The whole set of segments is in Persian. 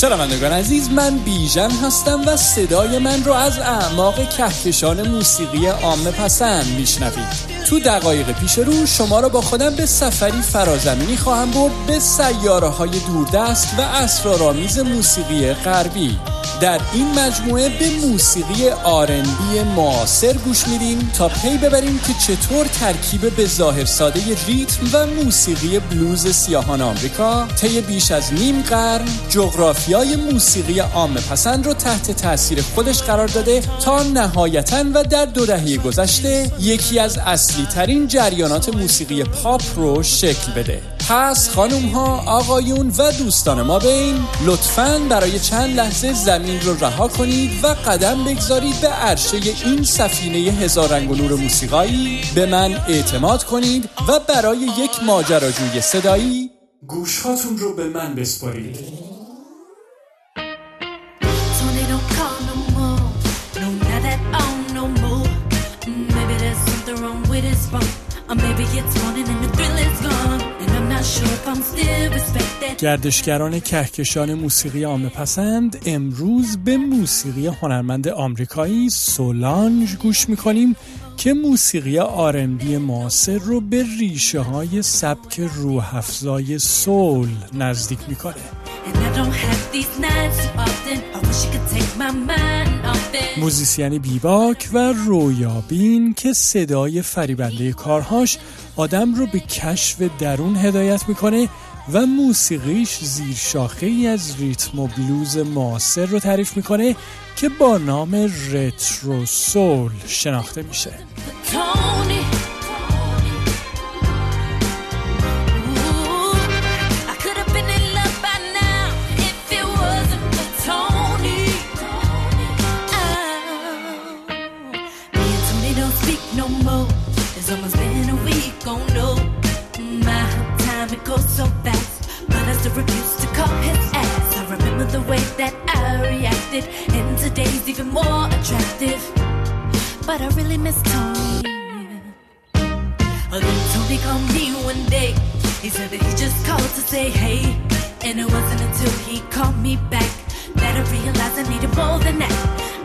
شنوندگان عزیز من بیژن هستم و صدای من رو از اعماق کهکشان موسیقی عام پسند میشنوید. تو دقایق پیش رو شما را با خودم به سفری فرازمینی خواهم برد به سیاره های دوردست و اسرارآمیز موسیقی غربی. در این مجموعه به موسیقی آرنبی معاصر گوش میدیم تا پی ببریم که چطور ترکیب به ظاهر ساده ریتم و موسیقی بلوز سیاهان آمریکا طی بیش از نیم قرن جغرافیای موسیقی عام پسند رو تحت تاثیر خودش قرار داده تا نهایتا و در دو دهه گذشته یکی از اصلی ترین جریانات موسیقی پاپ رو شکل بده. پس خانم ها آقایون و دوستان ما بین لطفا برای چند لحظه زمین رو رها کنید و قدم بگذارید به عرشه این سفینه هزار رنگ و نور موسیقایی. به من اعتماد کنید و برای یک ماجراجوی صدایی گوشهاتون رو به من بسپارید. گردشگران کهکشان موسیقی عام پسند امروز به موسیقی هنرمند آمریکایی سولانج گوش می‌کنیم که موسیقی آرنبی معاصر رو به ریشه های سبک روح افزای سول نزدیک می‌کنه. موزیسیانی بیباک و رویابین که صدای فریبنده کارهاش آدم رو به کشف درون هدایت می‌کنه و موسیقیش زیر شاخه ای از ریتم و بلوز معاصر رو تعریف می‌کنه که با نام رترو سول شناخته میشه. But I really miss Tony. then Tony called me one day. He said that he just called to say hey. And it wasn't until he called me back that I realized I needed more than that.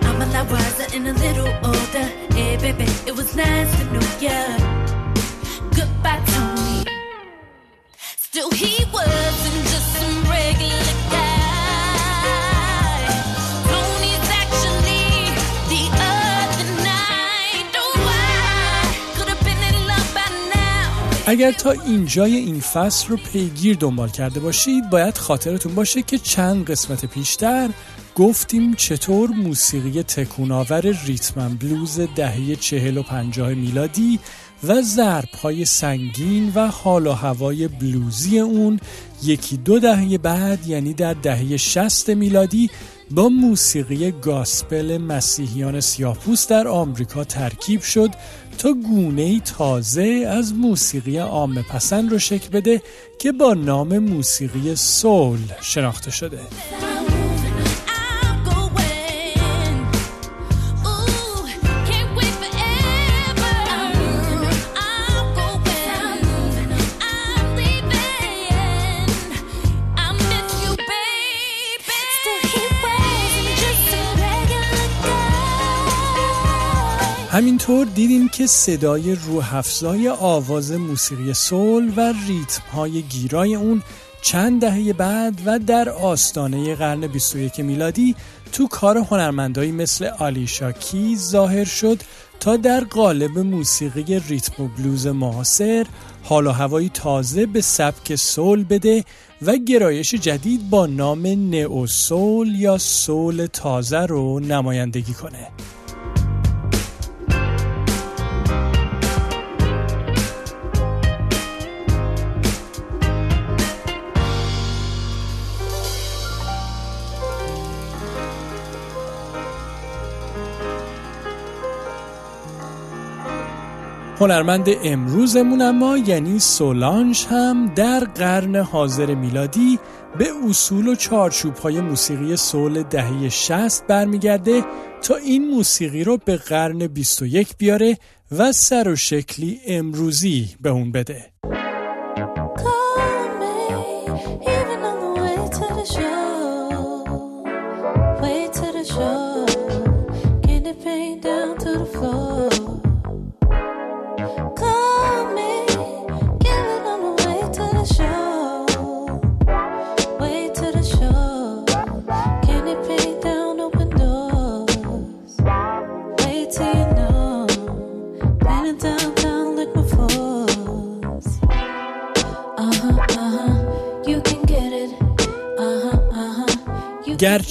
I'm a lot wiser and a little older. Hey, baby, it was nice to know ya. Goodbye, Tony. اگر تا اینجای این فصل رو پیگیر دنبال کرده باشید باید خاطرتون باشه که چند قسمت پیشتر گفتیم چطور موسیقی تکوناور ریتمن بلوز دهه چهل و پنجاه میلادی و ضرب های سنگین و حال و هوای بلوزی اون یکی دو دهه بعد یعنی در دهه شست میلادی با موسیقی گاسپل مسیحیان سیاپوس در آمریکا ترکیب شد تا گونه تازه از موسیقی عام پسند رو شکل بده که با نام موسیقی سول شناخته شده. همینطور دیدیم که صدای روح افزای آواز موسیقی سول و ریتم های گیرای اون چند دهه بعد و در آستانه قرن 21 میلادی تو کار هنرمندایی مثل آلیشا کی ظاهر شد تا در قالب موسیقی ریتم و بلوز معاصر حال و هوایی تازه به سبک سول بده و گرایش جدید با نام نئو سول یا سول تازه رو نمایندگی کنه. هنرمند امروزمون اما یعنی سولانج هم در قرن حاضر میلادی به اصول و چارچوب های موسیقی سول دهه 60 برمیگرده تا این موسیقی رو به قرن 21 بیاره و سر و شکلی امروزی به اون بده.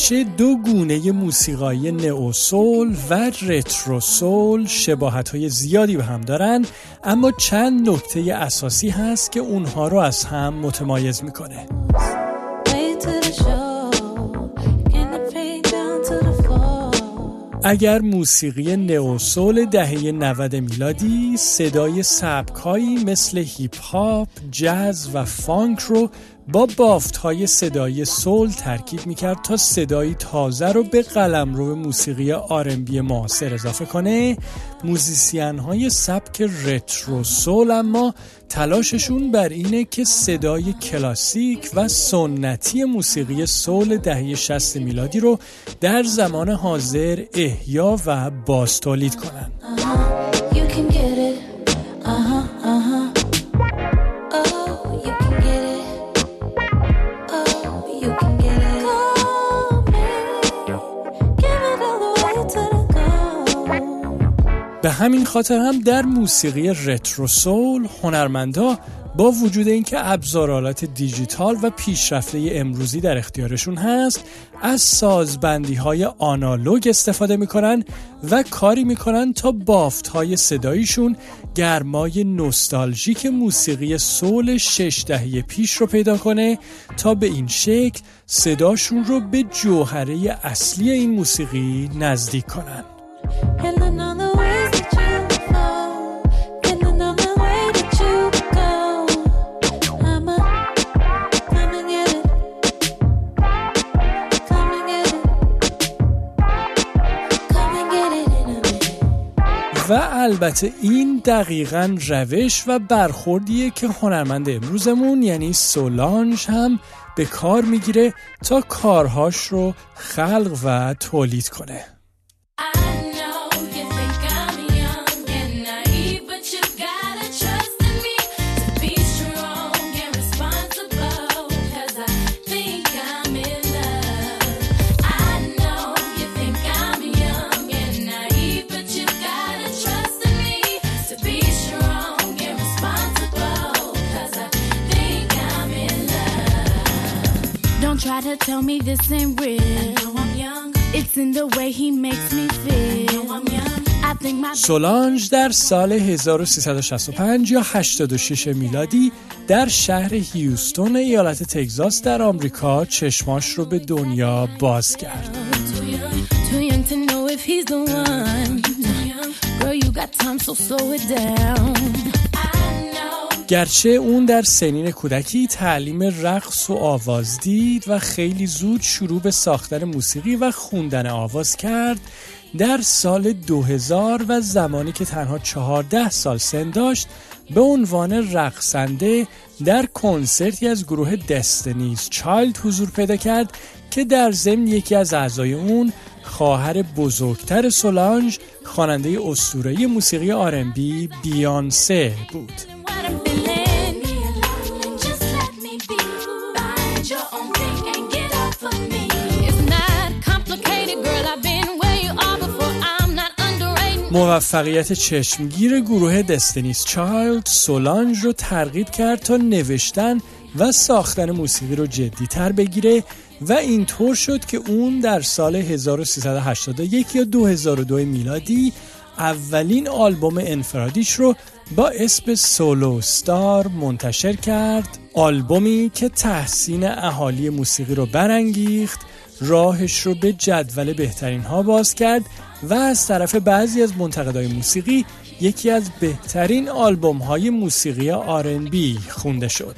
گرچه دو گونه موسیقایی نئوسول و رتروسول شباهت های زیادی به هم دارن اما چند نکته اساسی هست که اونها رو از هم متمایز می‌کنه. اگر موسیقی نئوسول دهه 90 میلادی صدای سبکهایی مثل هیپ هاپ، جاز و فانک رو با بافت های صدایی سول ترکیب می‌کرد تا صدایی تازه رو به قلم رو موسیقی آرنبی معاصر اضافه کنه. موزیسین های سبک رترو سول اما تلاششون بر اینه که صدای کلاسیک و سنتی موسیقی سول دهه 60 میلادی رو در زمان حاضر احیا و باز تولید همین خاطر هم در موسیقی رترو سول هنرمندا با وجود اینکه ابزارالات دیجیتال و پیشرفته امروزی در اختیارشون هست از سازبندی های آنالوگ استفاده می‌کنن و کاری می‌کنن تا بافت های صداییشون گرمای نوستالژیک موسیقی سول شش دهه پیش رو پیدا کنه تا به این شکل صداشون رو به جوهره اصلی این موسیقی نزدیک کنن. البته این دقیقا روش و برخوردیه که هنرمند امروزمون یعنی سولانج هم به کار می‌گیره تا کارهاش رو خلق و تولید کنه. Try to tell me this ain't real. It's in the way he makes me feel. سولانج در سال 1365 یا 86 میلادی در شهر هیوستون ایالت تگزاس در آمریکا چشماش رو به دنیا باز کرد. گرچه اون در سنین کودکی تعلیم رقص و آواز دید و خیلی زود شروع به ساختن موسیقی و خوندن آواز کرد در سال 2000 و زمانی که تنها 14 سال سن داشت به عنوان رقصنده در کنسرتی از گروه دستنیز چایلد حضور پیدا کرد که در ضمن یکی از اعضای اون خواهر بزرگتر سولانج خواننده اسطوره‌ای موسیقی آرنبی بیانسه بود. موفقیت چشمگیر گروه دستنیس چایلد سولانج رو ترغیب کرد تا نوشتن و ساختن موسیقی رو جدی تر بگیره و اینطور شد که اون در سال 1381 یا 2002 میلادی اولین آلبوم انفرادیش رو با اسم سولو ستار منتشر کرد. آلبومی که تحسین اهالی موسیقی رو برانگیخت راهش رو به جدول بهترین ها باز کرد و از طرف بعضی از منتقدای موسیقی یکی از بهترین آلبوم های موسیقی بی خونده شد.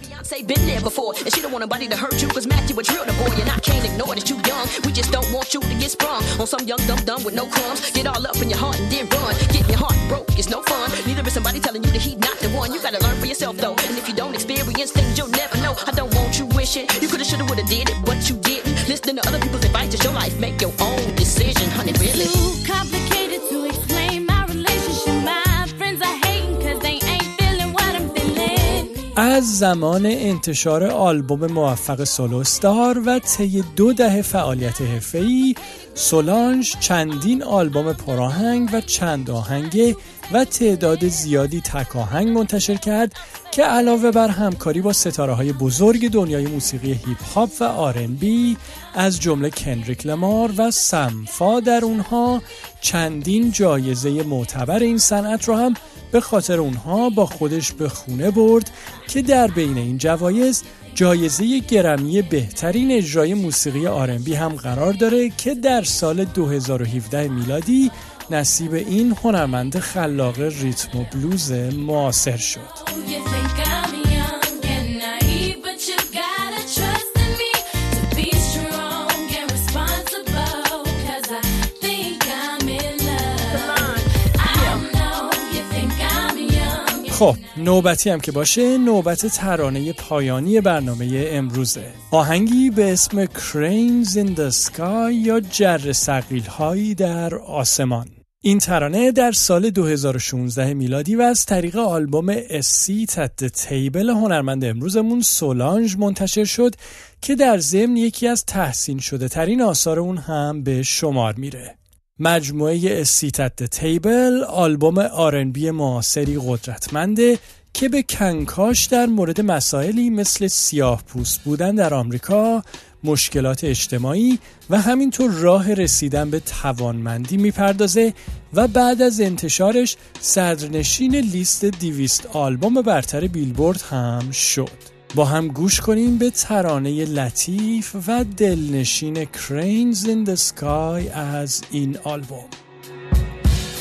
this than the other people's advice. It's your life. Make your own decision, honey. Really? Too complicated. از زمان انتشار آلبوم موفق سولو ستار و طی دو دهه فعالیت حرفه‌ای سولانج چندین آلبوم پراهنگ و چند آهنگ و تعداد زیادی تکاهنگ منتشر کرد که علاوه بر همکاری با ستاره های بزرگ دنیای موسیقی هیپ هاپ و آر بی از جمله کندریک لمار و سمفا در اونها چندین جایزه معتبر این صنعت رو هم به خاطر اونها با خودش به خونه برد که در بین این جوایز جایزه گرمی بهترین اجرای موسیقی آرنبی هم قرار داره که در سال 2017 میلادی نصیب این هنرمند خلاق ریتم و بلوز معاصر شد. خب نوبتی هم که باشه نوبت ترانه پایانی برنامه امروزه. آهنگی به اسم Cranes in the Sky یا جر سقیل هایی در آسمان. این ترانه در سال 2016 میلادی و از طریق آلبوم اسی تت تیبل هنرمند امروزمون سولانج منتشر شد که در ضمن یکی از تحسین شده ترین آثار اون هم به شمار میره. مجموعه اسیتت تیبل آلبوم آرنبی معاصری قدرتمنده که به کنکاش در مورد مسائلی مثل سیاه پوست بودن در آمریکا، مشکلات اجتماعی و همینطور راه رسیدن به توانمندی می‌پردازه و بعد از انتشارش صدرنشین لیست دیویست آلبوم برتر بیلبورد هم شد. با هم گوش کنیم به ترانه لطیف و دلنشین Cranes in the Sky از این آلبوم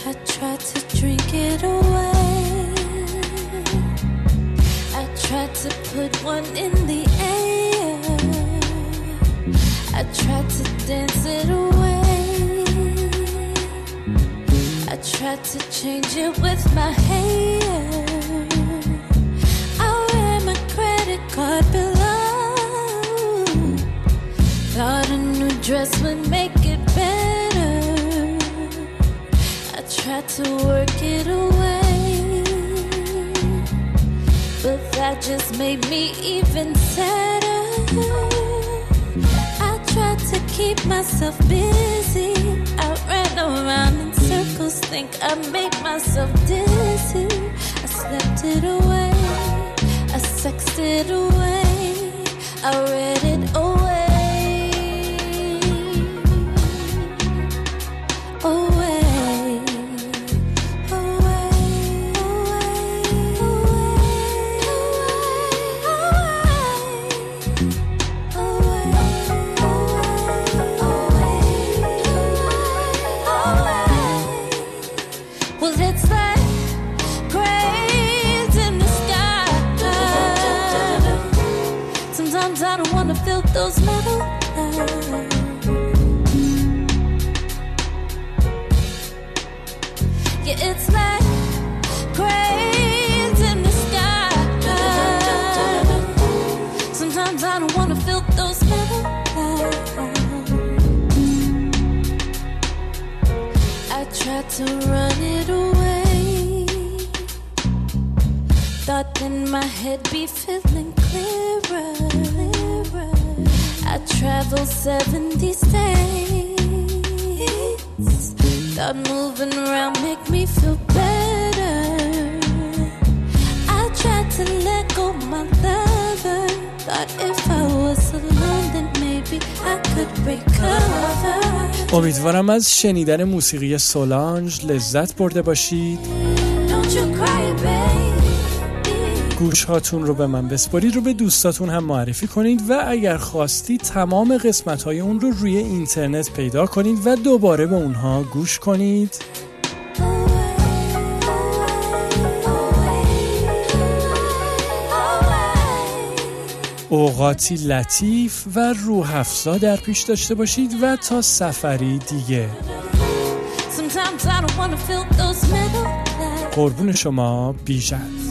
I tried to drink it away I tried to put one in the air I tried to dance it away I tried to change it with my hair card below. Thought a new dress would make it better. I tried to work it away, but that just made me even sadder. I tried to keep myself busy. I ran around in circles, think I made myself dizzy. I slept it away. I sexed it away. I read it Yeah, it's like cranes in the sky. Sometimes I don't wanna feel those feelings. I tried to run it away. Thought in my head be feeling clearer. I travel seven these days. Thought moving around make me feel better. I tried to let go my lover. Thought if I was alone, then maybe I could recover. امیدوارم از شنیدن موسیقی سولانج لذت برده باشید گوش هاتون رو به من بسپارید رو به دوستاتون هم معرفی کنید و اگر خواستید تمام قسمت های اون رو روی اینترنت پیدا کنید و دوباره به اونها گوش کنید. اوقاتی لطیف و روح افزا در پیش داشته باشید و تا سفری دیگه. قربون شما بیژن.